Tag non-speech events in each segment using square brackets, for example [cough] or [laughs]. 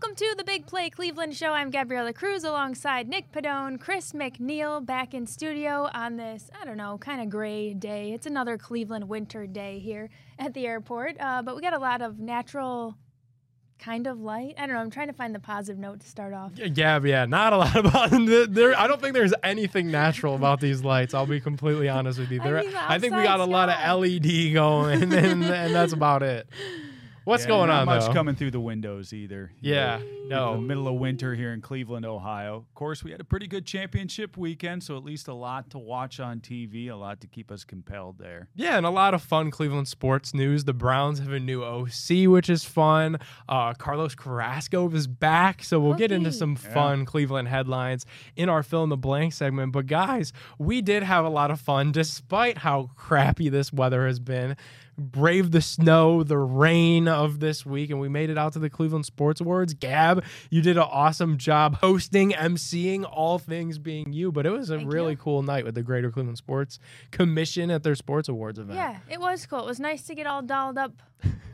Welcome to the Big Play Cleveland Show. I'm Gabriela Cruz alongside Nick Padone, Chris McNeil back in studio on this, I don't know, kind of gray day. It's another Cleveland winter day here at the airport, uh, but we got a lot of natural kind of light. I don't know. I'm trying to find the positive note to start off. Gab, yeah, not a lot [laughs] about there. I don't think there's anything natural about these lights. I'll be completely honest with you. I mean, I think we got a lot of LED going, [laughs] and, and that's about it. [laughs] What's Yeah, going not on much though? coming through the windows either. You Yeah, know, in no. the middle of winter here in Cleveland, Ohio. Of course, we had a pretty good championship weekend, so at least a lot to watch on TV, a lot to keep us compelled there. Yeah, and a lot of fun Cleveland sports news. The Browns have a new OC, which is fun. Uh, Carlos Carrasco is back, so we'll get into Whoopee. some Yeah. fun Cleveland headlines in our fill in the blank segment. But guys, we did have a lot of fun despite how crappy this weather has been. Brave the snow, the rain of this week, and we made it out to the Cleveland Sports Awards. Gab, you did an awesome job hosting, emceeing, all things being you. But it was a Thank really you. cool night with the Greater Cleveland Sports Commission at their Sports Awards event. Yeah, it was cool. It was nice to get all dolled up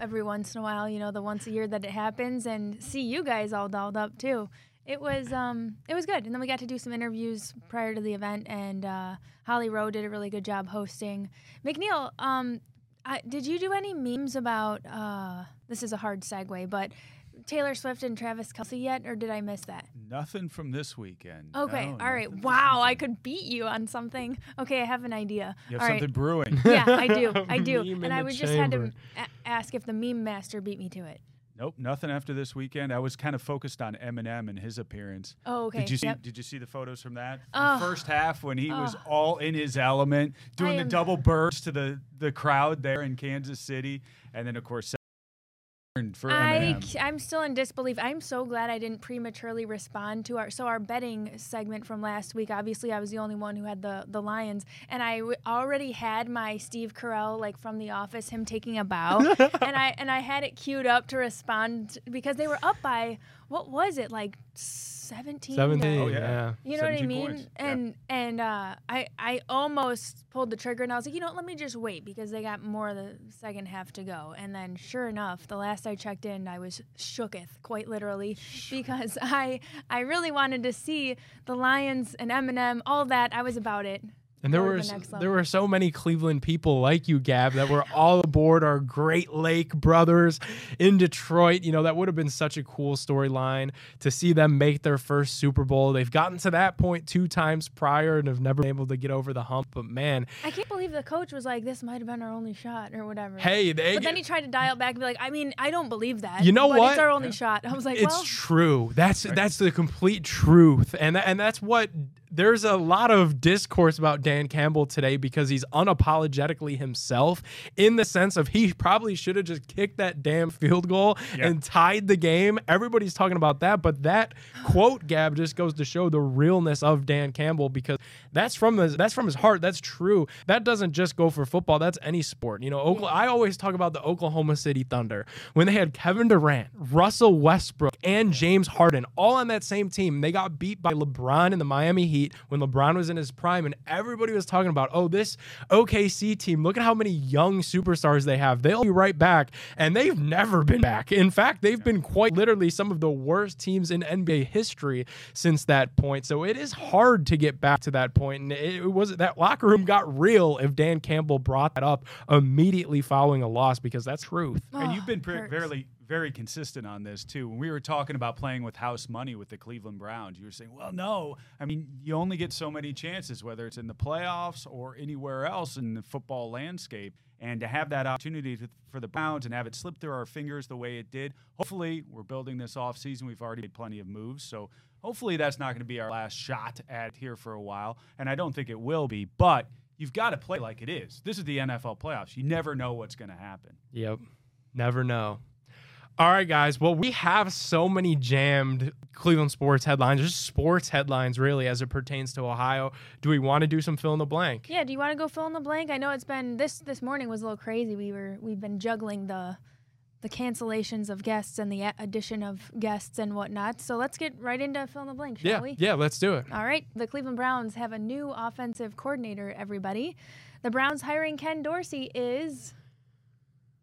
every once in a while, you know, the once a year that it happens and see you guys all dolled up too. It was um it was good. And then we got to do some interviews prior to the event and uh, Holly Rowe did a really good job hosting. McNeil, um I, did you do any memes about uh this is a hard segue, but Taylor Swift and Travis Kelce yet, or did I miss that? Nothing from this weekend. Okay, No, all right. Wow, I could beat you on something. Okay, I have an idea. You have all right. something brewing. Yeah, I do. I [laughs] do. And I the was just had to a- ask if the meme master beat me to it. Nope, nothing after this weekend. I was kind of focused on Eminem and his appearance. Oh, okay. Did you see? Yep. Did you see the photos from that Oh. The first half when he was Oh. all in his element, doing the double burst to the the crowd there in Kansas City, and then of course for I, I'm still in disbelief. I'm so glad I didn't prematurely respond to our so our betting segment from last week. Obviously, I was the only one who had the the Lions, and I w- already had my Steve Carell like from The Office, him taking a bow, [laughs] and I and I had it queued up to respond because they were up by what was it like 17? 17. Oh, yeah. yeah. You know what I 17 mean? points, yeah. And and uh, I I almost pulled the trigger and I was like, you know, what, let me just wait because they got more of the second half to go. And then sure enough, the last I checked in, I was shooketh, quite literally, because [laughs] I I really wanted to see the Lions and Eminem, all that. I was about it. And there were the there were so many Cleveland people like you, Gab, that were all aboard our Great Lake brothers in Detroit. You know that would have been such a cool storyline to see them make their first Super Bowl. They've gotten to that point two times prior and have never been able to get over the hump. But man, I can't believe the coach was like, this might have been our only shot or whatever. hey, they But then he tried to dial it back and be like, I mean, I don't believe that. You know but what? It's our only shot. I was like, it's well, true. That's Right. that's the complete truth, and tha- and that's what. There's a lot of discourse about Dan Campbell today because he's unapologetically himself in the sense of he probably should have just kicked that damn field goal Yeah. and tied the game. Everybody's talking about that, but that quote Gab just goes to show the realness of Dan Campbell because that's from his that's from his heart. That's true. That doesn't just go for football. That's any sport. You know, Okla- I always talk about the Oklahoma City Thunder when they had Kevin Durant, Russell Westbrook, and James Harden all on that same team. They got beat by LeBron in the Miami Heat when LeBron was in his prime, and everybody was talking about, oh, this OKC team. Look at how many young superstars they have. They'll be right back, and they've never been back. In fact, they've been quite literally some of the worst teams in NBA history since that point. So it is hard to get back to that point, and it was that locker room got real if Dan Campbell brought that up immediately following a loss because that's truth. And oh, you've been pre- oh, hurts. very, very consistent on this too. When we were talking about playing with house money with the Cleveland Browns, you were saying, "Well, no. I mean, you only get so many chances, whether it's in the playoffs or anywhere else in the football landscape." And to have that opportunity to, for the Browns and have it slip through our fingers the way it did, hopefully, we're building this off season. We've already made plenty of moves, so hopefully, that's not going to be our last shot at here for a while. And I don't think it will be, but. You've got to play like it is. This is the NFL playoffs. You never know what's going to happen. Yep. Never know. All right, guys. Well, we have so many jammed Cleveland sports headlines, just sports headlines, really, as it pertains to Ohio. Do we want to do some fill in the blank? Yeah, do you want to go fill in the blank? I know it's been this this morning was a little crazy. We were we've been juggling the the cancellations of guests and the addition of guests and whatnot. So let's get right into fill in the blank, shall Yeah. we? Yeah, let's do it. All right. The Cleveland Browns have a new offensive coordinator, everybody. The Browns hiring Ken Dorsey is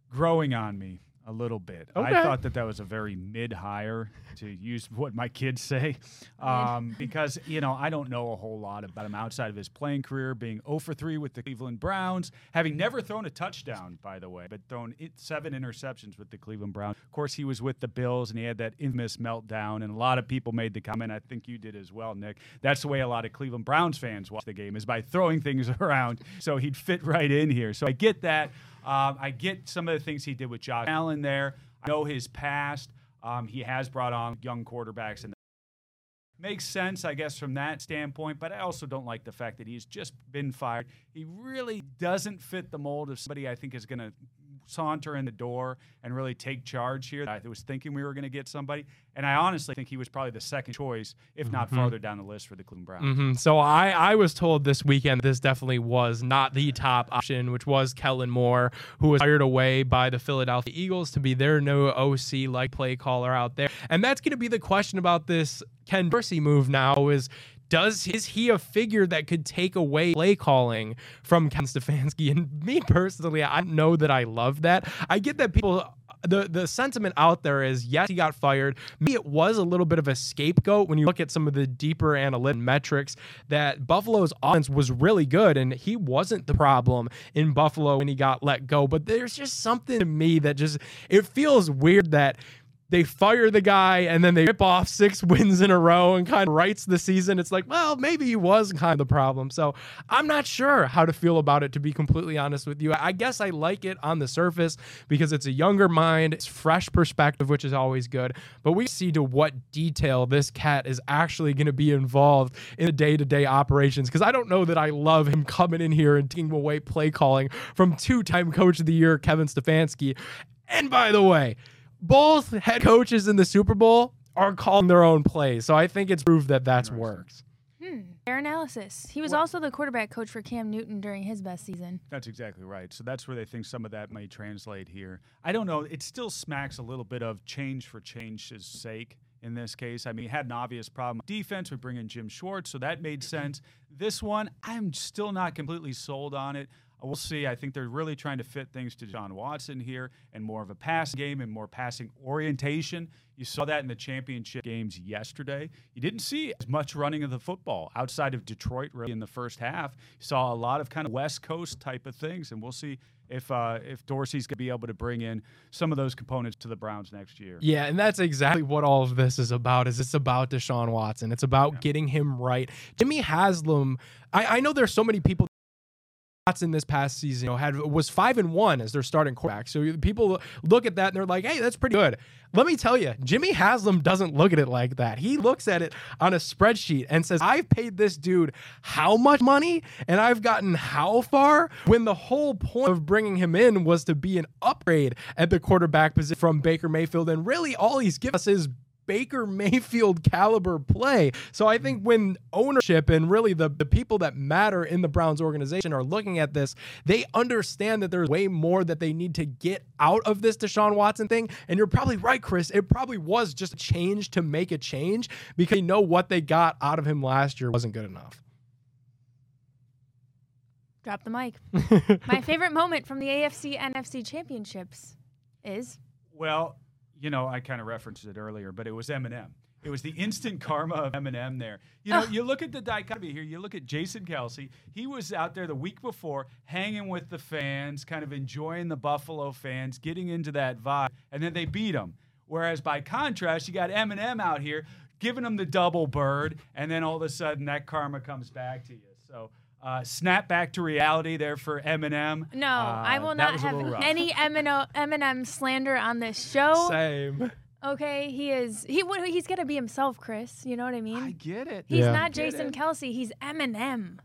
growing on me. A little bit. Okay. I thought that that was a very mid hire, to use what my kids say, [laughs] um, because you know I don't know a whole lot about him outside of his playing career, being 0 for 3 with the Cleveland Browns, having never thrown a touchdown, by the way, but thrown it, seven interceptions with the Cleveland Browns. Of course, he was with the Bills and he had that infamous meltdown, and a lot of people made the comment. I think you did as well, Nick. That's the way a lot of Cleveland Browns fans watch the game is by throwing things [laughs] around, so he'd fit right in here. So I get that. Um, I get some of the things he did with Josh Allen there. I know his past. Um, he has brought on young quarterbacks and makes sense, I guess, from that standpoint. But I also don't like the fact that he's just been fired. He really doesn't fit the mold of somebody I think is going to saunter in the door and really take charge here. I was thinking we were going to get somebody, and I honestly think he was probably the second choice, if not farther down the list for the Cleveland Browns. Mhm. So I, I was told this weekend this definitely was not the top option, which was Kellen Moore, who was hired away by the Philadelphia Eagles to be their new OC like play caller out there. And that's going to be the question about this Ken Dorsey move now is does is he a figure that could take away play calling from Ken Stefanski? [laughs] And me personally, I know that I love that. I get that people the the sentiment out there is yes, he got fired. Me, it was a little bit of a scapegoat when you look at some of the deeper analytic metrics that Buffalo's offense was really good and he wasn't the problem in Buffalo when he got let go. But there's just something to me that just it feels weird that they fire the guy and then they rip off six [laughs] wins in a row and kind of writes the season. It's like, well, maybe he was kind of the problem. So I'm not sure how to feel about it, to be completely honest with you. I guess I like it on the surface because it's a younger mind, it's fresh perspective, which is always good. But we see to what detail this cat is actually going to be involved in the day to day operations because I don't know that I love him coming in here and taking away play calling from two time coach of the year, Kevin Stefanski. And by the way, both head coaches in the Super Bowl are calling their own plays. So I think it's proof that that's works. Their hmm. analysis. He was also the quarterback coach for Cam Newton during his best season. That's exactly right. So that's where they think some of that may translate here. I don't know. It still smacks a little bit of change for change's sake in this case. I mean, he had an obvious problem defense. We bring in Jim Schwartz, so that made sense. This one, I'm still not completely sold on it. We'll see. I think they're really trying to fit things to John Watson here and more of a pass game and more passing orientation. You saw that in the championship games yesterday. You didn't see as much running of the football outside of Detroit really in the first half. You saw a lot of kind of West Coast type of things, and we'll see if uh, if Dorsey's going to be able to bring in some of those components to the Browns next year. Yeah, and that's exactly what all of this is about. Is it's about Deshaun Watson. It's about getting him right. Jimmy Haslam. I, I know there's so many people. Watson this past season you know, had was five and one as their starting quarterback. So people look at that and they're like, "Hey, that's pretty good." Let me tell you, Jimmy Haslam doesn't look at it like that. He looks at it on a spreadsheet and says, "I've paid this dude how much money and I've gotten how far." When the whole point of bringing him in was to be an upgrade at the quarterback position from Baker Mayfield, and really all he's given us is Baker Mayfield caliber play. So I think when ownership and really the, the people that matter in the Browns organization are looking at this, they understand that there's way more that they need to get out of this Deshaun Watson thing. And you're probably right, Chris. It probably was just a change to make a change because you know what they got out of him last year wasn't good enough. Drop the mic. [laughs] My favorite moment from the AFC NFC championships is Well, you know, I kind of referenced it earlier, but it was Eminem. It was the instant karma of Eminem there. You know, you look at the dichotomy here. You look at Jason Kelce. He was out there the week before, hanging with the fans, kind of enjoying the Buffalo fans, getting into that vibe, and then they beat him. Whereas by contrast, you got Eminem out here giving him the double bird, and then all of a sudden that karma comes back to you. So. Uh, snap back to reality there for Eminem. no. Uh, I will not have any Eminem, Eminem slander on this show. Same. Okay, he is he he's gonna be himself, Chris. You know what I mean? I get it. he's Yeah. not Jason it. Kelce. He's Eminem.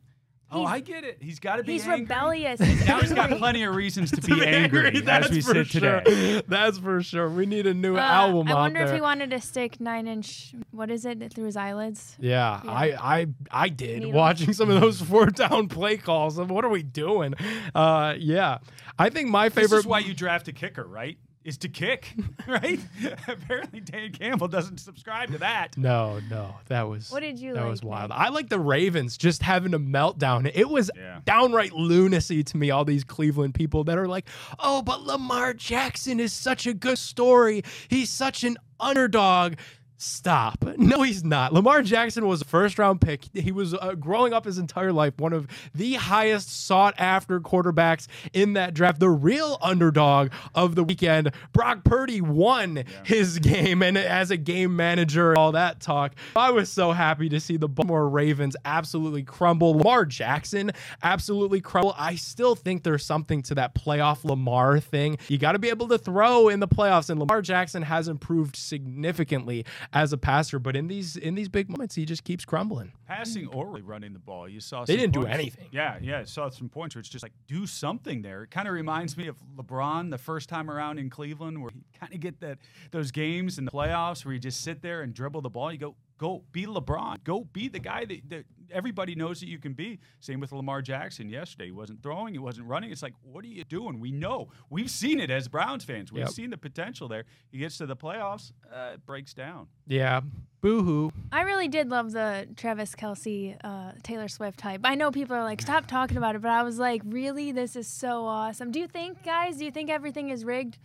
Oh, I get it. He's got to be. He's angry. rebellious. He's Now he's got plenty of reasons to be angry, That's as we for sit sure. today. That's for sure. We need a new Uh, album I out wonder there. if he wanted to stick nine inch. What is it through his eyelids? Yeah, Yeah. I, I I did Needles. watching some of those [laughs] four down play calls. What are we doing? Uh, yeah, I think my favorite. This favorite. is why you draft a kicker, right? Is to kick, [laughs] right? [laughs] Apparently, Dan Campbell doesn't subscribe to that. No, no, that was What did you that like, was wild. Nick? I like the Ravens just having a meltdown. It was Yeah. downright lunacy to me. All these Cleveland people that are like, "Oh, but Lamar Jackson is such a good story. He's such an underdog." Stop. [laughs] No, he's not. Lamar Jackson was a first round pick. He was uh, growing up his entire life one of the highest sought after quarterbacks in that draft. The real underdog of the weekend. Brock Purdy won his [laughs] game and as a game manager, all that talk. I was so happy to see the Baltimore Ravens absolutely crumble. Lamar Jackson absolutely crumble. I still think there's something to that playoff Lamar thing. You got to be able to throw in the playoffs, and Lamar Jackson has improved significantly as a passer. But in these in these big moments, he just keeps crumbling. Passing or running the ball, you saw. They didn't do anything. Yeah, yeah, I saw some points where it's just like do something there. It kind of reminds me of LeBron the first time around in Cleveland, where he kind of get that those games in the playoffs where you just sit there and dribble the ball. You go, go be LeBron, go be the guy that, that everybody knows that you can be. Same with Lamar Jackson yesterday. He wasn't throwing, he wasn't running. It's like, what are you doing? We know, we've seen it as Browns fans. We've Yep. seen the potential there. He gets to the playoffs, uh, it breaks down. Yeah, boo hoo. I really did love the Travis Kelce, uh, Taylor Swift hype. I know people are like, stop talking about it, but I was like, really? This is so awesome. Do you think, guys, do you think everything is rigged?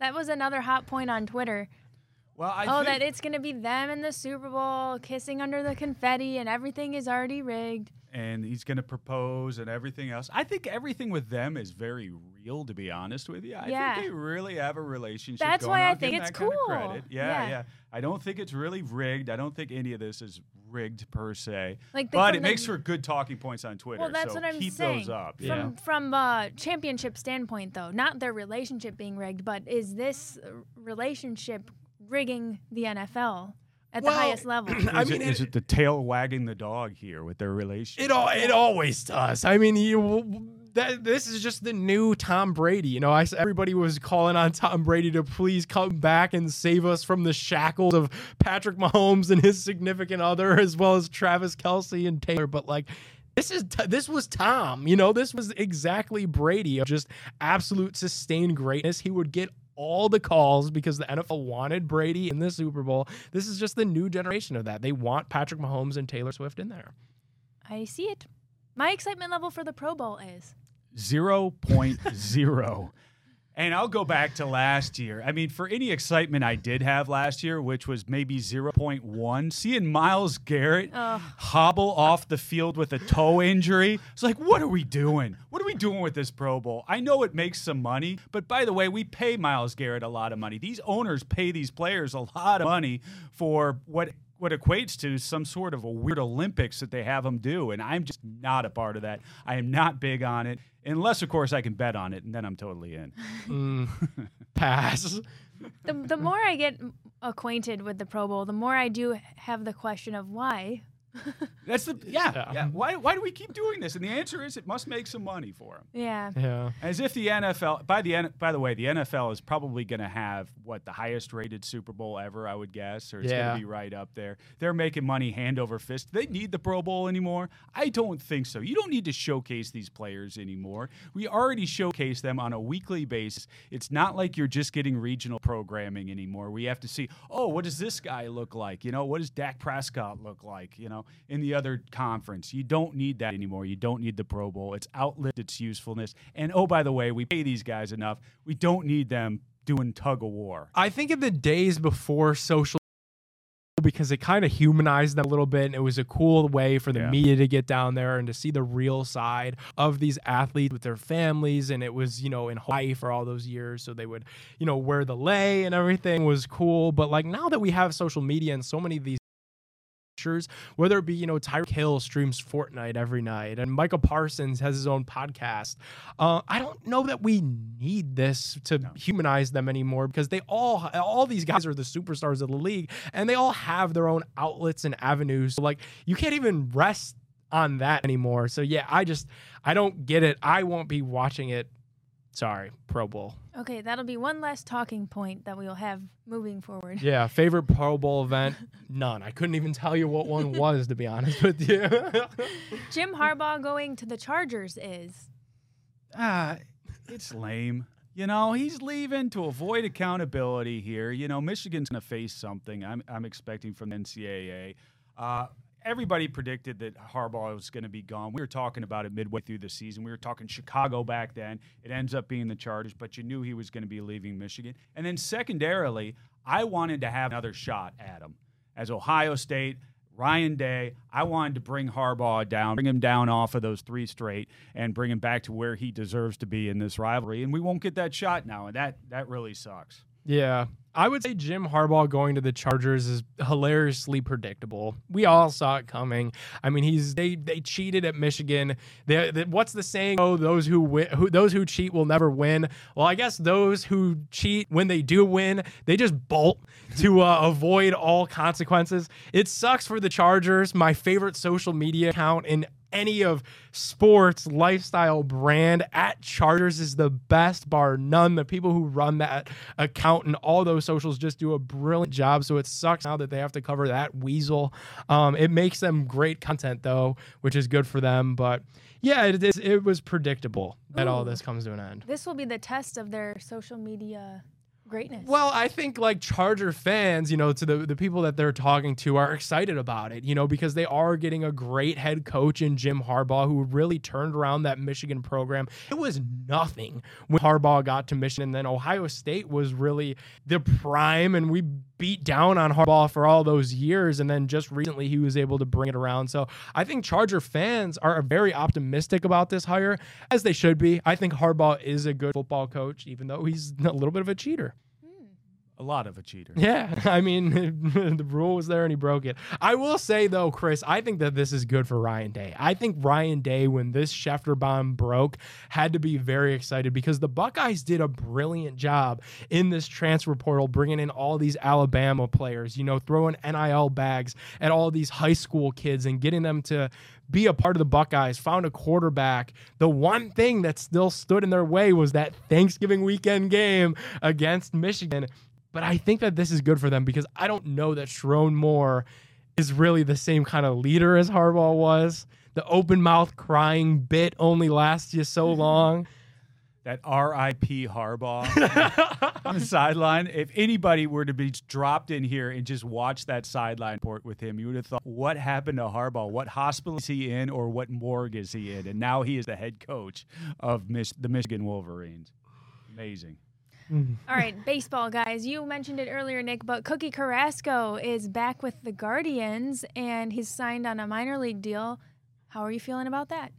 That was another hot point on Twitter. Well, I oh, think, that it's going to be them in the Super Bowl kissing under the confetti and everything is already rigged. and he's going to propose and everything else. I think everything with them is very real, to be honest with you. I Yeah. think they really have a relationship. That's going why on. I think it's that kind of cool. credit. Yeah, Yeah. yeah, I don't think it's really rigged. I don't think any of this is rigged per se. Like but it the- makes for good talking points on Twitter. Well, that's so what I'm keep saying. those up. Yeah. From from a championship standpoint, though, not their relationship being rigged, but is this uh, relationship rigging the NFL at Well, the highest [clears throat] level? I Is, mean, it, is it- it the tail wagging the dog here with their relationship? It all it always does. I mean, you that this is just the new Tom Brady. You know, I everybody was calling on Tom Brady to please come back and save us from the shackles of Patrick Mahomes and his significant other, as well as Travis Kelce and Taylor. But like. This is this was Tom, you know. This was exactly Brady of just absolute sustained greatness. He would get all the calls because the NFL wanted Brady in the Super Bowl. This is just the new generation of that. They want Patrick Mahomes and Taylor Swift in there. I see it. My excitement level for the Pro Bowl is 0.0. [laughs] And I'll go back to last year. I mean, for any excitement I did have last year, which was maybe 0.1, seeing Myles Garrett hobble off the field with a toe injury, it's like, what are we doing? What are we doing with this Pro Bowl? I know it makes some money, but by the way, we pay Myles Garrett a lot of money. These owners pay these players a lot of money for what what equates to some sort of a weird Olympics that they have them do, and I'm just not a part of that. I am not big on it, unless of course I can bet on it, and then I'm totally in. Mm, [laughs] pass. the the more I get acquainted with the Pro Bowl, the more I do have the question of why. [laughs] That's the yeah, Yeah. yeah. Why why do we keep doing this? And the answer is it must make some money for them. Yeah. Yeah. As if the NFL by the N- by the way, the NFL is probably going to have what the highest rated Super Bowl ever, I would guess, or it's Yeah. going to be right up there. They're making money hand over fist. They need the Pro Bowl anymore? I don't think so. You don't need to showcase these players anymore. We already showcase them on a weekly basis. It's not like you're just getting regional programming anymore. We have to see, oh, what does this guy look like? You know, what does Dak Prescott look like? You know, in the other conference. You don't need that anymore. You don't need the Pro Bowl. It's outlived its usefulness. And oh, by the way, we pay these guys enough. We don't need them doing tug of war. I think in the days before social because it kind of humanized them a little bit and it was a cool way for the Yeah. media to get down there and to see the real side of these athletes with their families and it was you know in Hawaii for all those years so they would you know wear the lei and everything was cool but like now that we have social media and so many of these whether it be you know Tyreek Hill streams Fortnite every night and Micah Parsons has his own podcast. Uh, I don't know that we need this to humanize them anymore because they all all these guys are the superstars of the league and they all have their own outlets and avenues. So like you can't even rest on that anymore. So yeah, I just I don't get it. I won't be watching it. Sorry, Pro Bowl. Okay, that'll be one less talking point that we will have moving forward. Yeah, [laughs] favorite Pro Bowl event? None. I couldn't even tell you what one [laughs] was to be honest with you. [laughs] Jim Harbaugh going to the Chargers is. Ah, it's lame. you know, he's leaving to avoid accountability here. You know, Michigan's going to face something I'm, I'm expecting from the NCAA. Uh, everybody predicted that Harbaugh was going to be gone. We were talking about it midway through the season. We were talking Chicago back then. It ends up being the Chargers, but you knew he was going to be leaving Michigan. And then secondarily, I wanted to have another shot at him. As Ohio State, Ryan Day, I wanted to bring Harbaugh down, bring him down off of those three straight, and bring him back to where he deserves to be in this rivalry. And we won't get that shot now, and that that really sucks. Yeah. I would say Jim Harbaugh going to the Chargers is hilariously predictable. We all saw it coming. I mean, he's they they cheated at Michigan. They, they, what's the saying? Oh, those who win, who those who cheat will never win. Well, I guess those who cheat when they do win, they just bolt [laughs] to uh, avoid all consequences. It sucks for the Chargers. My favorite social media account in any of sports lifestyle brand at Chargers is the best, bar none. The people who run that account and all those socials just do a brilliant job. So it sucks now that they have to cover that weasel. Um, it makes them great content though, which is good for them. But yeah, it, it, it was predictable that all this comes to an end. This will be the test of their social media greatness. Well, I think like Charger fans, you know, to the the people that they're talking to are excited about it, you know, because they are getting a great head coach in Jim Harbaugh who really turned around that Michigan program. It was nothing when Harbaugh got to Michigan, and then Ohio State was really the prime, and we beat down on Harbaugh for all those years, and then just recently he was able to bring it around. So I think Charger fans are very optimistic about this hire, as they should be. I think Harbaugh is a good football coach, even though he's a little bit of a cheater. A lot of a cheater. [laughs] Yeah, I mean, [laughs] the rule was there and he broke it. I will say though, Chris, I think that this is good for Ryan Day. I think Ryan Day, when this Schefter bomb broke, had to be very excited because the Buckeyes did a brilliant job in this transfer portal, bringing in all these Alabama players. You know, throwing NIL bags at all these high school kids and getting them to be a part of the Buckeyes, found a quarterback. The one thing that still stood in their way was that Thanksgiving weekend game against Michigan. But I think that this is good for them because I don't know that Sherrone Moore is really the same kind of leader as Harbaugh was. The open mouth crying bit only lasts you so mm-hmm. long. That R.I.P. Harbaugh [laughs] on the sideline. If anybody were to be dropped in here and just watch that sideline port with him, you would have thought, what happened to Harbaugh? What hospital is he in or what morgue is he in? And now he is the head coach of Mich- the Michigan Wolverines. Amazing. All right, baseball guys. You mentioned it earlier, Nick, but Cookie Carrasco is back with the Guardians and he's signed on a minor league deal. How are you feeling about that?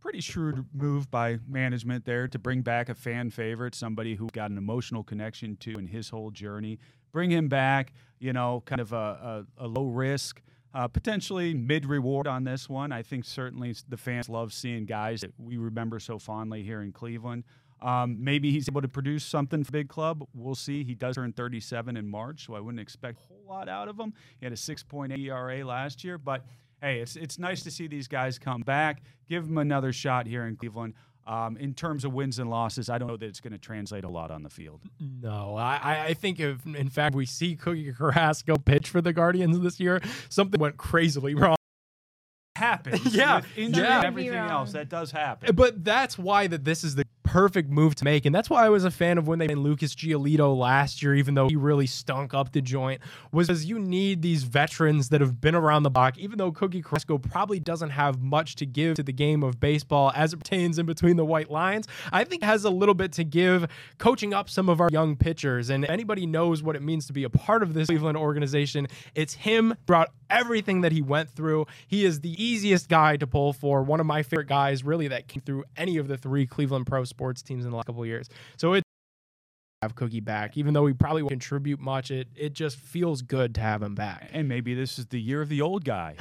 Pretty shrewd move by management there to bring back a fan favorite, somebody who got an emotional connection to in his whole journey. Bring him back, you know, kind of a, a, a low risk, uh, potentially mid reward on this one. I think certainly the fans love seeing guys that we remember so fondly here in Cleveland. Um, maybe he's able to produce something for big club. We'll see. He does turn 37 in March, so I wouldn't expect a whole lot out of him. He had a 6.8 ERA last year, but hey, it's it's nice to see these guys come back. Give them another shot here in Cleveland. Um, in terms of wins and losses, I don't know that it's going to translate a lot on the field. No, I, I think if in fact we see Cookie Carrasco pitch for the Guardians this year, something went crazily wrong. Happens, [laughs] Yeah, injury yeah. and Could be everything else. That does happen. But that's why that this is the perfect move to make, and that's why I was a fan of when they made Lucas Giolito last year, even though he really stunk up the joint. Was because you need these veterans that have been around the block. Even though Cookie Carrasco probably doesn't have much to give to the game of baseball as it pertains in between the white lines, I think has a little bit to give coaching up some of our young pitchers. And anybody knows what it means to be a part of this Cleveland organization. It's him throughout everything that he went through. He is the easiest guy to pull for. One of my favorite guys, really, that came through any of the three Cleveland pro sports teams in the last couple of years. So it have Cookie back, even though he probably won't contribute much. It it just feels good to have him back. And maybe this is the year of the old guy.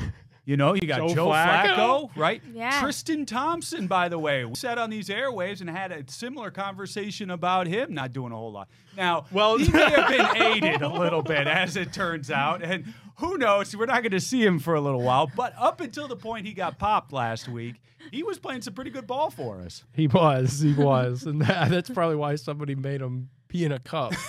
You know, you got Joe Joe, Flacco? Flacco, right? Yeah. Tristan Thompson, by the way, we sat on these airwaves and had a similar conversation about him not doing a whole lot. Now, Well- he may have been [laughs] aided a little bit, as it turns out, and who knows? We're not going to see him for a little while. But up until the point he got popped last week, he was playing some pretty good ball for us. He was, he was, and that, that's probably why somebody made him pee in a cup. [laughs]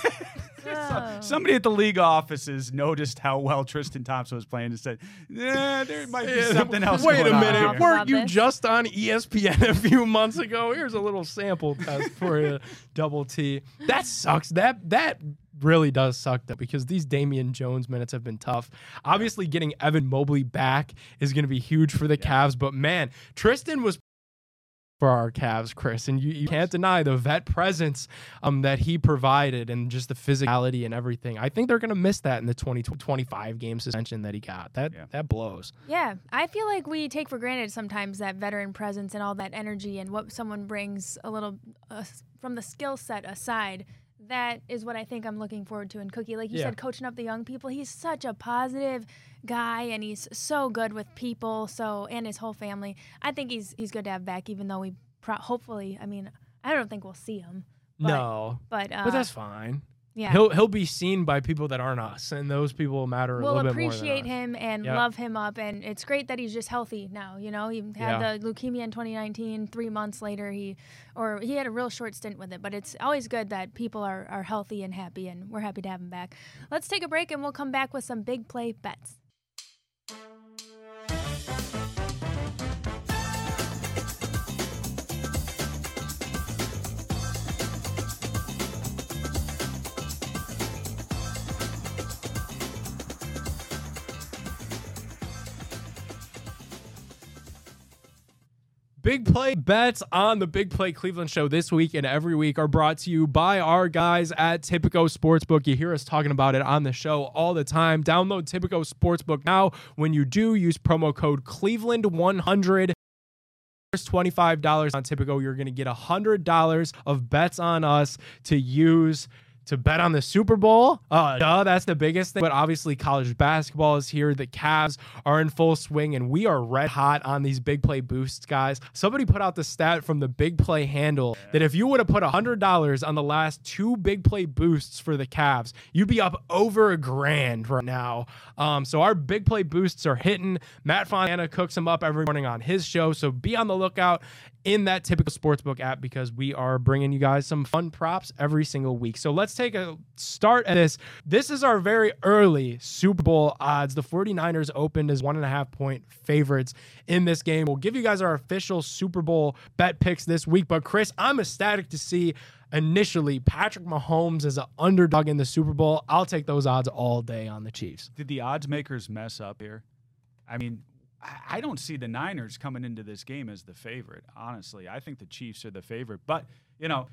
Whoa. Somebody at the league offices noticed how well Tristan Thompson was playing and said, "Yeah, there might be something else." Wait a going on minute. here." Talk Weren't you just on ESPN a few months ago? Here's a little sample test for you, double T. That sucks. That that really does suck though, because these Damian Jones minutes have been tough. Obviously, getting Evan Mobley back is going to be huge for the Cavs, but man, Tristan was for our Cavs, Chris, and you, you can't deny the vet presence um, that he provided and just the physicality and everything. I think they're going to miss that in the 20, 25 game suspension that he got. That Yeah. that blows. Yeah, I feel like we take for granted sometimes that veteran presence and all that energy and what someone brings a little uh, from the skill set aside. That is what I think I'm looking forward to in Cookie. Like you Yeah. said, coaching up the young people, he's such a positive guy and he's so good with people. So and his whole family. I think he's he's good to have back, even though we pro- hopefully. I mean, I don't think we'll see him. But, no, but uh, but that's fine. Yeah. He'll he'll be seen by people that aren't us, and those people will matter a we'll little bit more. appreciate him and Yep. love him up and it's great that he's just healthy now you know he had Yeah. the leukemia in 2019 three months later he or he had a real short stint with it but it's always good that people are, are healthy and happy and we're happy to have him back let's take a break and we'll come back with some big play bets Big play bets on the Big Play Cleveland show this week and every week are brought to you by our guys at Tipico Sportsbook. You hear us talking about it on the show all the time. Download Tipico Sportsbook now. When you do, use promo code Cleveland100. First $25 on Tipico, you're going to get $100 of bets on us to use to bet on the Super Bowl. Uh, duh, that's the biggest thing. But obviously, college basketball is here. The Cavs are in full swing, and we are red hot on these big play boosts, guys. Somebody put out the stat from the big play handle that if you would have put $100 on the last two big play boosts for the Cavs, you'd be up over a grand right now. Um, so our big play boosts are hitting. Matt Fontana cooks them up every morning on his show. So be on the lookout in that Tipico sportsbook app because we are bringing you guys some fun props every single week. So let's take a start at this. This is our very early Super Bowl odds. The 49ers opened as one and a half point favorites in this game. We'll give you guys our official Super Bowl bet picks this week. But Chris, I'm ecstatic to see initially Patrick Mahomes as an underdog in the Super Bowl. I'll take those odds all day on the Chiefs. Did the odds makers mess up here? I mean, I- I don't see the Niners coming into this game as the favorite. Honestly, I think the Chiefs are the favorite. But you know,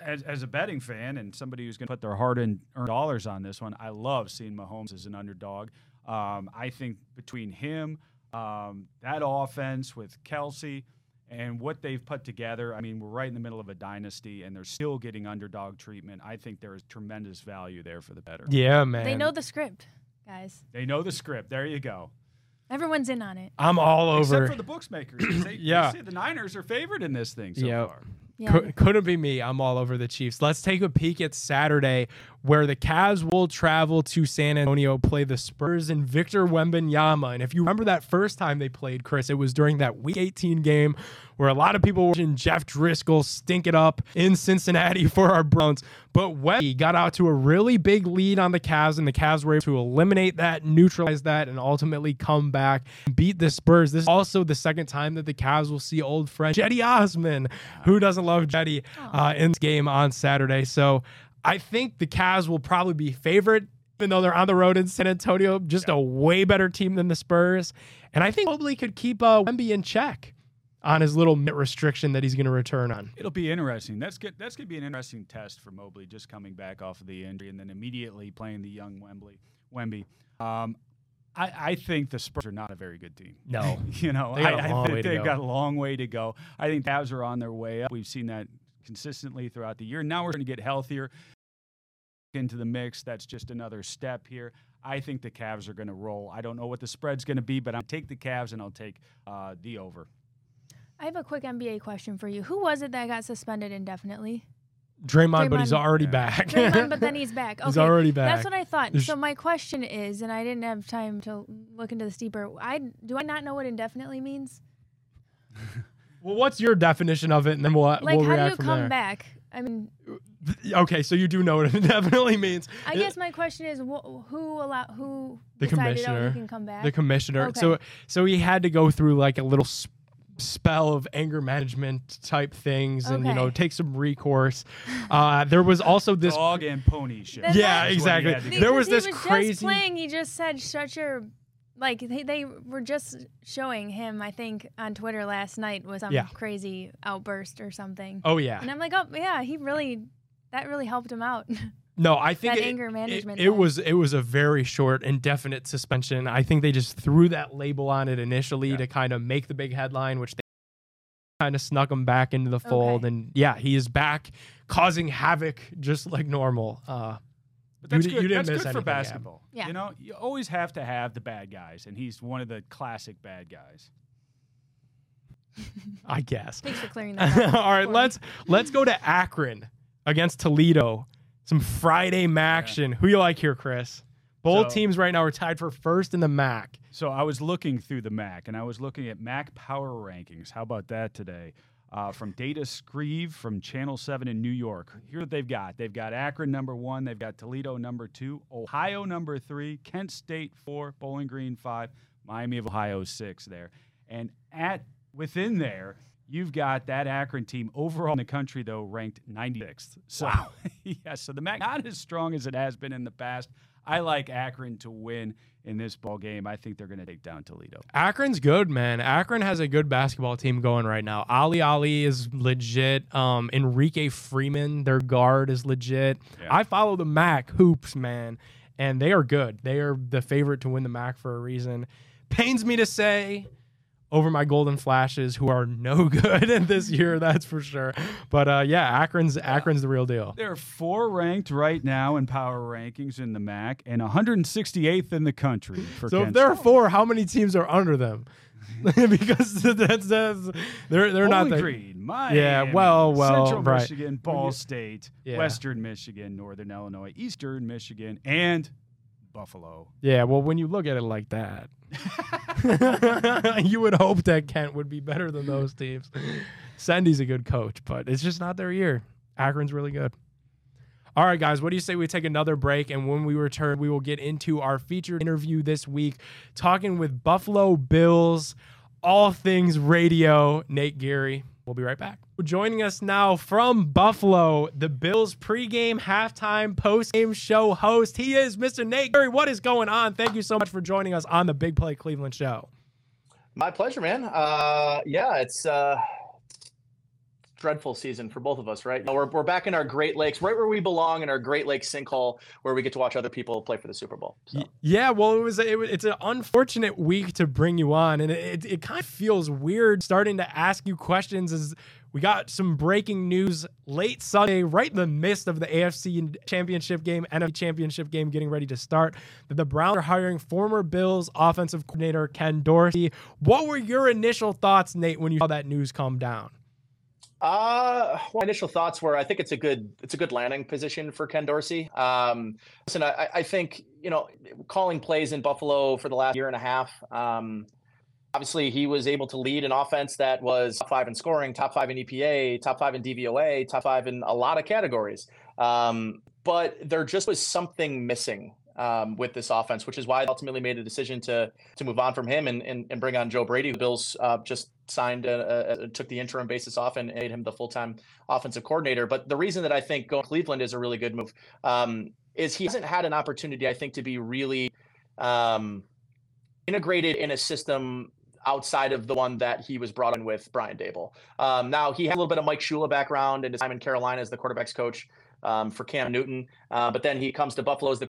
as, as a betting fan and somebody who's going to put their hard-earned dollars on this one, I love seeing Mahomes as an underdog. Um, I think between him, um, that offense with Kelce, and what they've put together, I mean, we're right in the middle of a dynasty, and they're still getting underdog treatment. I think there is tremendous value there for the better. Yeah, man. they know the script guys They know the script. There you go. Everyone's in on it I'm all over. Except for the bookmakers. [clears throat] They, Yeah. they say the Niners are favored in this thing so Yeah. far. yeah Cou- couldn't be me. I'm all over the Chiefs. Let's take a peek at Saturday, where the Cavs will travel to San Antonio, play the Spurs and Victor Wembanyama. And if you remember that first time they played, Chris, it was during that Week 18 game where a lot of people were watching Jeff Driskel stink it up in Cincinnati [laughs] for our Browns. But Wemby got out to a really big lead on the Cavs, and the Cavs were able to eliminate that, neutralize that, and ultimately come back and beat the Spurs. This is also the second time that the Cavs will see old friend Cedi Osman. Who doesn't love Cedi uh, in this game on Saturday? So I think the Cavs will probably be favorite, even though they're on the road in San Antonio. Just a way better team than the Spurs. And I think Mobley could keep uh, Wemby in check on his little minute restriction that he's going to return on. It'll be interesting. That's good. That's going to be an interesting test for Mobley, just coming back off of the injury and then immediately playing the young Wembley. Wemby. Um, I, I think the Spurs are not a very good team. No. [laughs] you know, They got I, a long I way think to they've go. got a long way to go. I think the Cavs are on their way up. We've seen that consistently throughout the year. Now we're going to get healthier into the mix. That's just another step here. I think the Cavs are going to roll. I don't know what the spread's going to be, but I'll take the Cavs and I'll take uh, the over. I have a quick NBA question for you. Who was it that got suspended indefinitely? Draymond, but he's already back. Draymond, but then [laughs] he's back. Okay, He's already back. That's what I thought. There's- So my question is, and I didn't have time to look into this deeper. I do I not know what indefinitely means? [laughs] well, what's your definition of it? And then we'll, Like, we'll how do you come there. back I mean, [laughs] Okay, so you do know what it definitely means. I guess my question is wh- who allow who The decided oh commissioner. he can come back? the commissioner. Okay. So so he had to go through like a little s- spell of anger management type things and you know Okay. take some recourse. Uh, there was also [laughs] this Dog and pony shit. That's Yeah, exactly. That's what he had to There was this he was crazy- just playing. He just said, "Shut your." Like they, they were just showing him, I think, on Twitter last night was some Yeah. crazy outburst or something. Oh yeah. And I'm like, oh yeah, he really, that really helped him out. [laughs] No, I think That it, anger management It, thing. was it was a very short, indefinite suspension. I think they just threw that label on it initially Yeah. to kind of make the big headline, which they kind of snuck him back into the fold. Okay. And yeah, he is back, causing havoc just like normal. Uh, But that's You good. you didn't that's miss good for anything, Gab. basketball. Yeah. You know, you always have to have the bad guys, and he's one of the classic bad guys. I guess. Thanks for clearing that [laughs] up. right, let's let's go to Akron against Toledo. Some Friday action. Who you like here, Chris? Both So- teams right now are tied for first in the MAC. So I was looking through the MAC, and I was looking at MAC Power Rankings. How about that today? Uh, from Data Screeve from Channel 7 in New York. Here what they've got. They've got Akron number one. They've got Toledo number two. Ohio number three. Kent State four. Bowling Green five. Miami of Ohio six there. And at within there, you've got that Akron team overall in the country, though, ranked 96th. So, Wow. [laughs] yeah, so the MAC not as strong as it has been in the past. I like Akron to win in this ball game. I think they're going to take down Toledo. Akron's good, man. Akron has a good basketball team going right now. Ali Ali is legit. Um, Enrique Freeman, their guard, is legit. Yeah. I follow the MAC hoops, man, and they are good. They are the favorite to win the MAC for a reason. Pains me to say, over my Golden Flashes, who are no [laughs] good in this year, that's for sure. But uh, yeah, Akron's Akron's the real deal. They're four ranked right now in power rankings in the MAC and 168th in the country for So if Kent there are four, how many teams are under them? [laughs] because [laughs] that's, that's they're they're not Bowling there. Green, Miami, Yeah, well, well, Central right. Michigan, Ball State, Yeah. Western Michigan, Northern Illinois, Eastern Michigan, and Buffalo. Yeah, well, when you look at it like that, [laughs] you would hope that Kent would be better than those teams. Sandy's a good coach, but it's just not their year. Akron's really good. All right, guys, what do you say we take another break? And when we return, we will get into our featured interview this week, talking with Buffalo Bills, all things radio, Nate Geary. We'll be right back. Joining us now from Buffalo, the Bills pregame, halftime, postgame show host. He is Mr. Nate Geary. What is going on? Thank you so much for joining us on the Big Play Cleveland show. My pleasure, man. Uh, yeah, it's uh, dreadful season for both of us, right? We're, we're back in our Great Lakes, right where we belong in our Great Lakes sinkhole, where we get to watch other people play for the Super Bowl. So. Yeah, well, it was it, was- it's an unfortunate week to bring you on, and it, it, it kind of feels weird starting to ask you questions as we got some breaking news late Sunday, right in the midst of the AFC Championship game, NFC Championship game getting ready to start. That the Browns are hiring former Bills offensive coordinator Ken Dorsey. What were your initial thoughts, Nate, when you saw that news come down? Uh, well, my initial thoughts were I think it's a good it's a good landing position for Ken Dorsey. Um, listen, I, I think you know calling plays in Buffalo for the last year and a half. Um, obviously, he was able to lead an offense that was top five in scoring, top five in EPA, top five in DVOA, top five in a lot of categories. Um, but there just was something missing um, with this offense, which is why I ultimately made a decision to to move on from him and and, and bring on Joe Brady. The Bills uh, just signed, a, took the interim basis off and made him the full time offensive coordinator. But the reason that I think going to Cleveland is a really good move um, is he hasn't had an opportunity, I think, to be really um, integrated in a system outside of the one that he was brought in with Brian Daboll. Um, now he had a little bit of Mike Shula background and his time in Carolina as the quarterbacks coach um, for Cam Newton, uh, but then he comes to Buffalo as the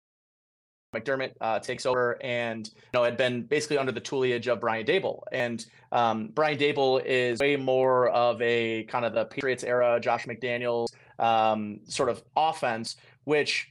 McDermott uh, takes over and you know had been basically under the tutelage of Brian Daboll. And um, Brian Daboll is way more of a kind of the Patriots era, Josh McDaniels um, sort of offense, which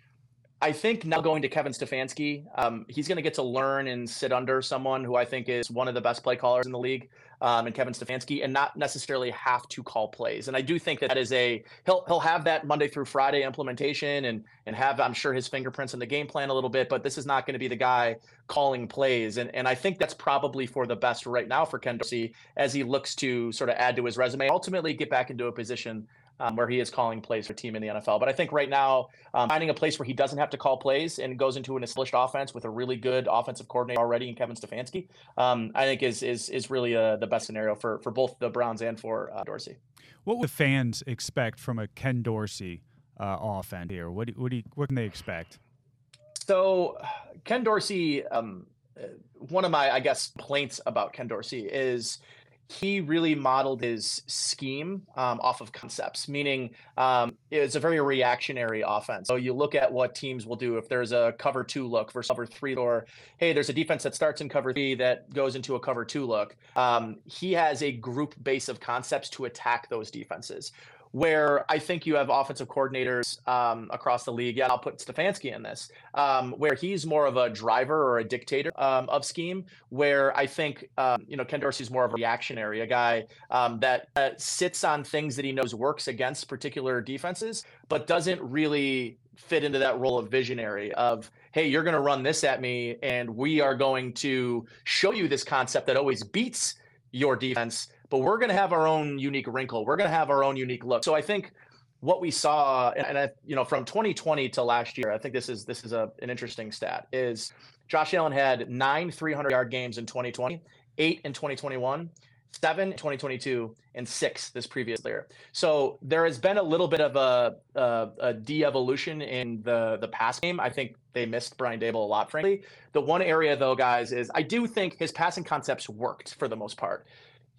I think now going to Kevin Stefanski, um, he's going to get to learn and sit under someone who I think is one of the best play callers in the league, um, and Kevin Stefanski, and not necessarily have to call plays. And I do think that that is a he'll he'll have that Monday through Friday implementation and and have I'm sure his fingerprints in the game plan a little bit, but this is not going to be the guy calling plays. And and I think that's probably for the best right now for Ken Dorsey as he looks to sort of add to his resume, ultimately get back into a position um, where he is calling plays for a team in the NFL. But I think right now, um, finding a place where he doesn't have to call plays and goes into an established offense with a really good offensive coordinator already in Kevin Stefanski, um, I think is is is really uh, the best scenario for for both the Browns and for uh, Dorsey. What would the fans expect from a Ken Dorsey uh, offense here? What do, what do you, what can they expect? So, Ken Dorsey, um, uh, one of my I guess complaints about Ken Dorsey is he really modeled his scheme um, off of concepts, meaning um, it's a very reactionary offense. So you look at what teams will do if there's a cover two look versus cover three, or hey, there's a defense that starts in cover three that goes into a cover two look. Um, he has a group base of concepts to attack those defenses where I think you have offensive coordinators um, across the league. Yeah, I'll put Stefanski in this, um, where he's more of a driver or a dictator um, of scheme. Where I think um, you know Ken Dorsey's more of a reactionary, a guy um, that uh, sits on things that he knows works against particular defenses, but doesn't really fit into that role of visionary of hey you're going to run this at me and we are going to show you this concept that always beats your defense but we're going to have our own unique wrinkle. We're going to have our own unique look. So I think what we saw, and I, you know, from 2020 to last year, I think this is this is a, an interesting stat. Is Josh Allen had nine 300 yard games in 2020, eight in 2021, seven in 2022, and six this previous year. So there has been a little bit of a, a, a de-evolution in the the pass game. I think they missed Brian Daboll a lot, frankly. The one area though, guys, is I do think his passing concepts worked for the most part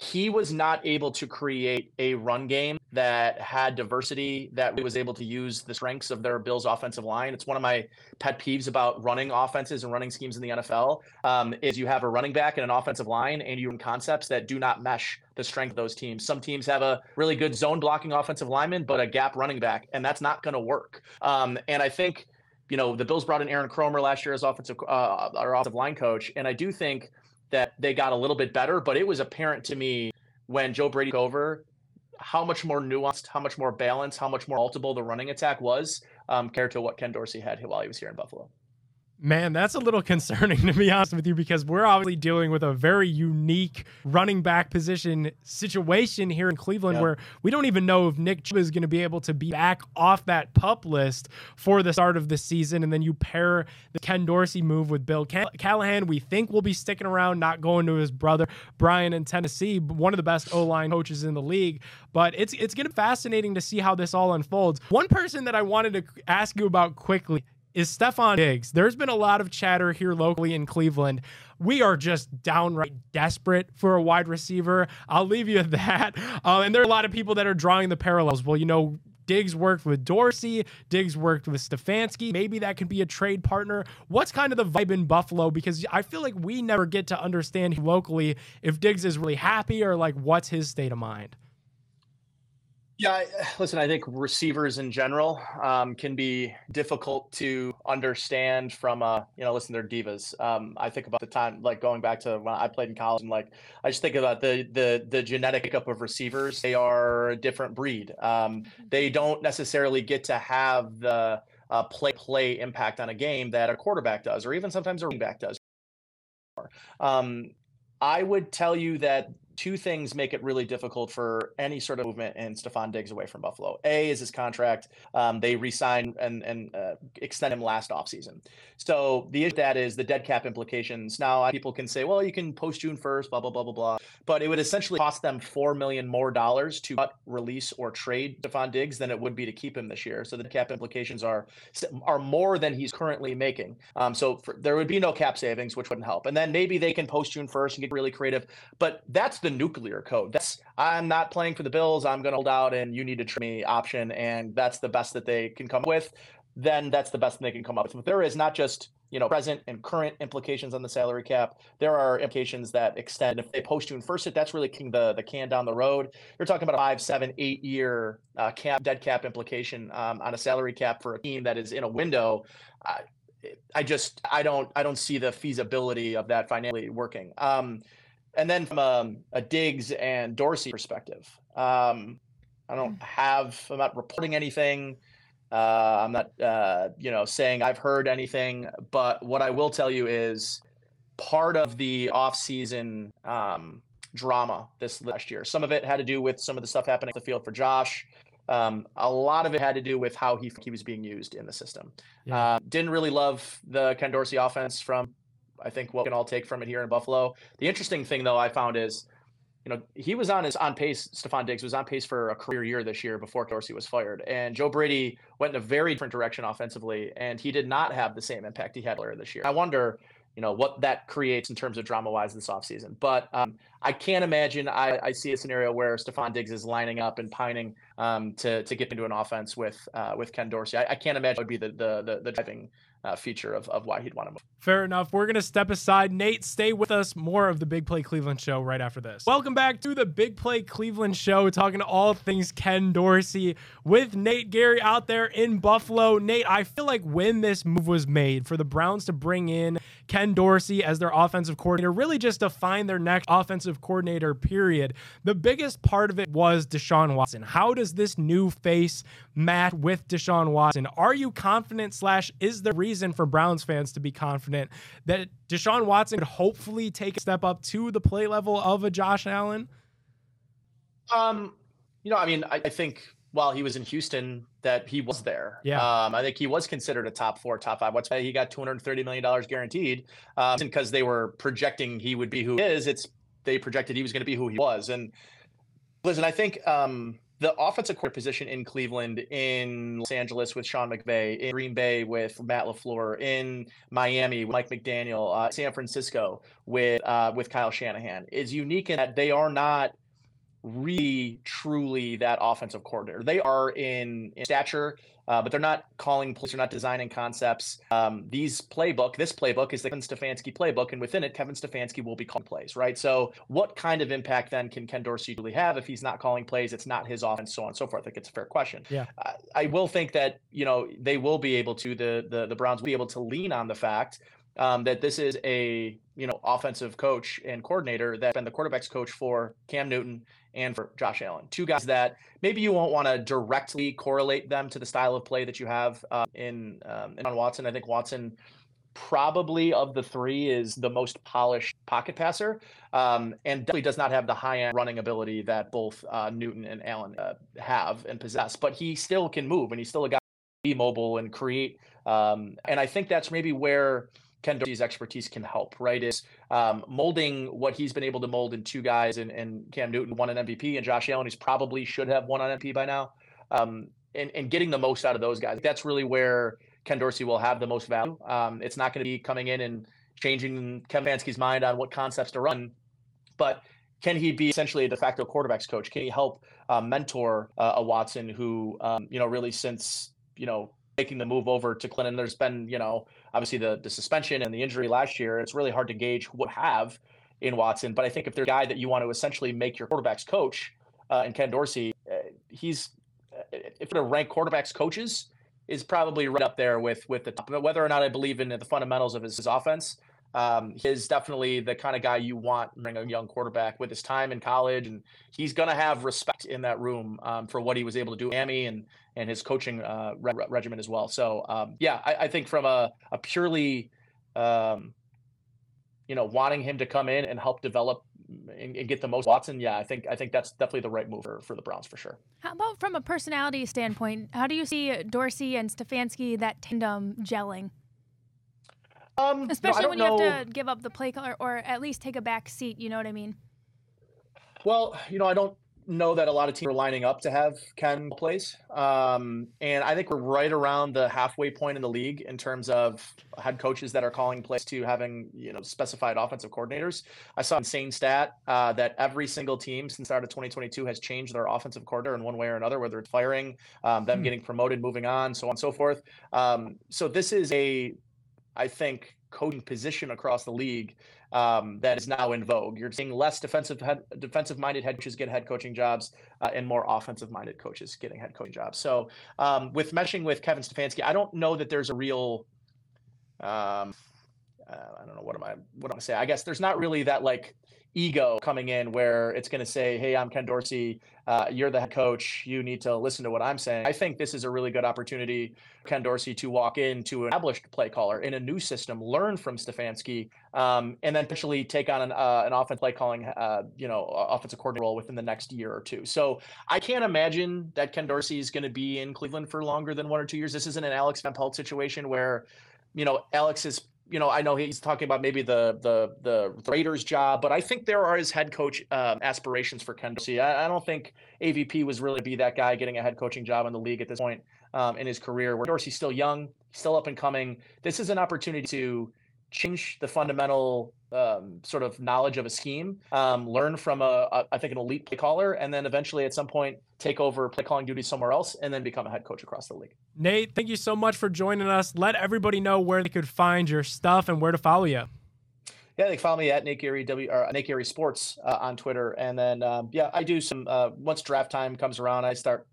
he was not able to create a run game that had diversity that was able to use the strengths of their Bills offensive line. It's one of my pet peeves about running offenses and running schemes in the NFL um, is you have a running back and an offensive line and you run concepts that do not mesh the strength of those teams. Some teams have a really good zone blocking offensive lineman, but a gap running back, and that's not going to work. Um, and I think, you know, the Bills brought in Aaron Kromer last year as offensive, uh, our offensive line coach, and I do think – they got a little bit better, but it was apparent to me when Joe Brady took over how much more nuanced, how much more balanced, how much more multiple the running attack was um, compared to what Ken Dorsey had while he was here in Buffalo. Man, that's a little [laughs] concerning to be honest with you because we're obviously dealing with a very unique running back position situation here in Cleveland yep. where we don't even know if Nick Chubb is going to be able to be back off that pup list for the start of the season. And then you pair the Ken Dorsey move with Bill Callahan. We think will be sticking around, not going to his brother Brian in Tennessee, one of the best O line coaches in the league. But it's it's going to be fascinating to see how this all unfolds. One person that I wanted to ask you about quickly is Stefon Diggs. There's been a lot of chatter here locally in Cleveland. We are just downright desperate for a wide receiver. I'll leave you at [laughs] that. Uh, and there are a lot of people that are drawing the parallels. Well, you know, Diggs worked with Dorsey. Diggs worked with Stefanski. Maybe that could be a trade partner. What's kind of the vibe in Buffalo? Because I feel like we never get to understand locally if Diggs is really happy or like what's his state of mind. Yeah, [sighs] listen, I think receivers in general um, can be difficult to understand from, uh, you know, listen, they're divas. Um, I think about the time, like going back to when I played in college, and like I just think about the the the genetic makeup of receivers. They are a different breed. Um, mm-hmm. they don't necessarily get to have the uh, play play impact on a game that a quarterback does, or even sometimes a running back does. Um, I would tell you that two things make it really difficult for any sort of movement in Stefon Diggs away from Buffalo. A is his contract. Um, they re-signed and and uh, extend him last offseason. So the issue that is the dead cap implications. Now people can say, well, you can post June first, blah blah blah blah blah. But it would essentially cost them four million more dollars to cut, release, or trade Stefon Diggs than it would be to keep him this year. So the cap implications are are more than he's currently making. Um, so for, there would be no cap savings, which wouldn't help. And then maybe they can post June first and get really creative. But that's the the nuclear code. That's I'm not playing for the Bills. I'm going to hold out, and you need to trade me option, and that's the best that they can come with. Then that's the best they can come up with. But there is not just you know present and current implications on the salary cap. There are implications that extend. If they post you in first, it that's really kicking the the can down the road. You're talking about a five, seven, eight year uh, cap dead cap implication um, on a salary cap for a team that is in a window. I just I don't I don't see the feasibility of that financially working. Um, and then from a, a Diggs and Dorsey perspective, um, I don't hmm. have. I'm not reporting anything. Uh, I'm not, uh, you know, saying I've heard anything. But what I will tell you is part of the off-season um, drama this last year. Some of it had to do with some of the stuff happening on the field for Josh. Um, a lot of it had to do with how he he was being used in the system. Yeah. Uh, didn't really love the Ken Dorsey offense from, I think, what we can all take from it here in Buffalo. The interesting thing, though, I found is, you know, he was on his on pace. Stefon Diggs was on pace for a career year this year before Dorsey was fired, and Joe Brady went in a very different direction offensively, and he did not have the same impact he had earlier this year. I wonder you know what that creates in terms of drama wise this offseason. But um, I can't imagine I, I, see a scenario where Stefon Diggs is lining up and pining um, to to get into an offense with uh, with Ken Dorsey. I, I, can't imagine would be the the the, the driving uh, feature of, of why he'd want to move. Fair enough. We're going to step aside. Nate, stay with us. More of the Big Play Cleveland show right after this. Welcome back to the Big Play Cleveland show, talking to all things Ken Dorsey with Nate Geary out there in Buffalo. Nate, I feel like when this move was made for the Browns to bring in Ken Dorsey as their offensive coordinator, really just to find their next offensive coordinator, period, the biggest part of it was Deshaun Watson. How does this new face match with Deshaun Watson? Are you confident, slash, is there reason for Browns fans to be confident that Deshaun Watson could hopefully take a step up to the play level of a Josh Allen? Um, you know, I mean, I, I think while he was in Houston, that he was there. Yeah. Um, I think he was considered a top four, top five. What's he got two hundred thirty million dollars guaranteed? Um, because they were projecting he would be who he is. It's they projected he was going to be who he was. And listen, I think um, the offensive court position in Cleveland, in Los Angeles with Sean McVay, in Green Bay with Matt LaFleur, in Miami with Mike McDaniel, uh, San Francisco with uh, with Kyle Shanahan is unique in that they are not really truly that offensive coordinator. They are in, in stature, uh, but they're not calling plays, they're not designing concepts. Um, these playbook, this playbook is the Kevin Stefanski playbook, and within it, Kevin Stefanski will be calling plays, right? So, what kind of impact then can Ken Dorsey really have if he's not calling plays? It's not his offense, so on and so forth. I think it's a fair question. Yeah, I, I will think that you know they will be able to the the the Browns will be able to lean on the fact um, that this is a you know offensive coach and coordinator that's been the quarterbacks coach for Cam Newton and for Josh Allen. Two guys that maybe you won't want to directly correlate them to the style of play that you have uh, in um, in Watson. I think Watson probably of the three is the most polished pocket passer um, and definitely does not have the high end running ability that both uh, Newton and Allen uh, have and possess. But he still can move and he's still a guy be mobile and create. Um, and I think that's maybe where Ken Dorsey's expertise can help, right? Is um, molding what he's been able to mold in two guys and, and Cam Newton won an MVP and Josh Allen, he's probably should have won an MVP by now. Um, and, and getting the most out of those guys. That's really where Ken Dorsey will have the most value. Um, it's not going to be coming in and changing Kevin Stefanski's mind on what concepts to run, but can he be essentially a de facto quarterbacks coach? Can he help uh, mentor uh, a Watson who, um, you know, really since, you know, making the move over to Clinton, there's been, you know, obviously the the suspension and the injury last year, it's really hard to gauge what have in Watson. But I think if there's a guy that you want to essentially make your quarterbacks coach, uh, and Ken Dorsey, uh, he's uh, if to rank quarterbacks coaches is probably right up there with with the top. But whether or not I believe in the fundamentals of his, his offense, um, he's definitely the kind of guy you want bring a young quarterback with his time in college, and he's going to have respect in that room um, for what he was able to do Miami and and his coaching uh, re- regimen as well. So um, yeah, I, I, think from a, a purely um, you know wanting him to come in and help develop and, and, get the most Watson, yeah, I think I think that's definitely the right move for, for the Browns for sure. How about from a personality standpoint? How do you see Dorsey and Stefanski that tandem gelling? Um, Especially no, when you know. have to give up the play or, or at least take a back seat. You know what I mean? Well, you know, I don't know that a lot of teams are lining up to have Ken plays. Um, and I think we're right around the halfway point in the league in terms of head coaches that are calling plays to having, you know, specified offensive coordinators. I saw an insane stat uh, that every single team since the start of 2022 has changed their offensive coordinator in one way or another, whether it's firing, um, them hmm getting promoted, moving on, so on and so forth. Um, so this is a, I think, coaching position across the league um, that is now in vogue. You're seeing less defensive head, defensive minded head coaches get head coaching jobs uh, and more offensive minded coaches getting head coaching jobs. So um, with meshing with Kevin Stefanski, I don't know that there's a real um, uh, I don't know what am I what am I say. I guess there's not really that like ego coming in where it's going to say, "Hey, I'm Ken Dorsey. Uh, you're the head coach. You need to listen to what I'm saying." I think this is a really good opportunity, Ken Dorsey, to walk into an established play caller in a new system, learn from Stefanski, um, and then potentially take on an, uh, an offense play calling, uh, you know, offensive coordinator role within the next year or two. So I can't imagine that Ken Dorsey is going to be in Cleveland for longer than one or two years. This isn't an Alex Van Pelt situation where, you know, Alex is you know, I know he's talking about maybe the the the Raiders job, but I think there are his head coach um, aspirations for Ken. I, I, don't think AVP was really be that guy getting a head coaching job in the league at this point um, in his career. Where Dorsey's still young, still up and coming. This is an opportunity to change the fundamental um, sort of knowledge of a scheme, um, learn from a, a I think an elite play caller, and then eventually at some point take over play calling duties somewhere else, and then become a head coach across the league. Nate, thank you so much for joining us. Let everybody know where they could find your stuff and where to follow you. Yeah, they can follow me at Nate Geary W or Nate Geary Sports uh, on Twitter, and then um, yeah, I do some. Uh, once draft time comes around, I start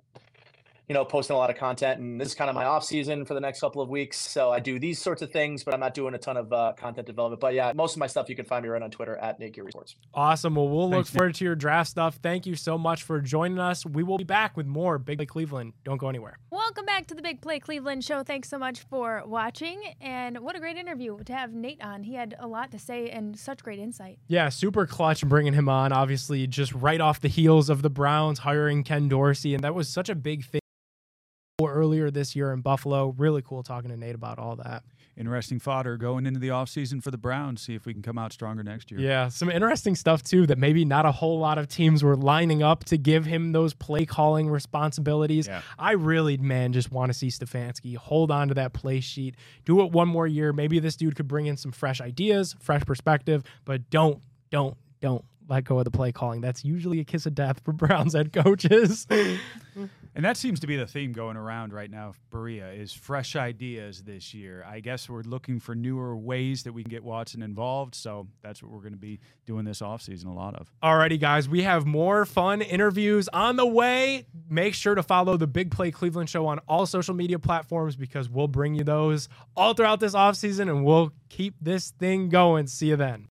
you know, posting a lot of content. And this is kind of my off season for the next couple of weeks. So I do these sorts of things, but I'm not doing a ton of uh, content development. But yeah, most of my stuff you can find me right on Twitter at Nate Geary Sports. Awesome. Well, we'll Thanks, look forward Nick. to your draft stuff. Thank you so much for joining us. We will be back with more Big Play Cleveland. Don't go anywhere. Welcome back to the Big Play Cleveland show. Thanks so much for watching. And what a great interview to have Nate on. He had a lot to say and such great insight. Yeah, super clutch bringing him on. Obviously, just right off the heels of the Browns hiring Ken Dorsey. And that was such a big thing earlier this year in Buffalo. Really cool talking to Nate about all that. Interesting fodder going into the offseason for the Browns. See if we can come out stronger next year. Yeah, some interesting stuff too that maybe not a whole lot of teams were lining up to give him those play calling responsibilities. Yeah. I really, man, just want to see Stefanski hold on to that play sheet, do it one more year. Maybe this dude could bring in some fresh ideas, fresh perspective, but don't, don't, don't let go of the play calling. That's usually a kiss of death for [laughs] Browns head coaches. [laughs] And that seems to be the theme going around right now, Berea, is fresh ideas this year. I guess we're looking for newer ways that we can get Watson involved. So that's what we're going to be doing this offseason a lot of. Alrighty, guys, we have more fun interviews on the way. Make sure to follow the Big Play Cleveland show on all social media platforms because we'll bring you those all throughout this offseason and we'll keep this thing going. See you then.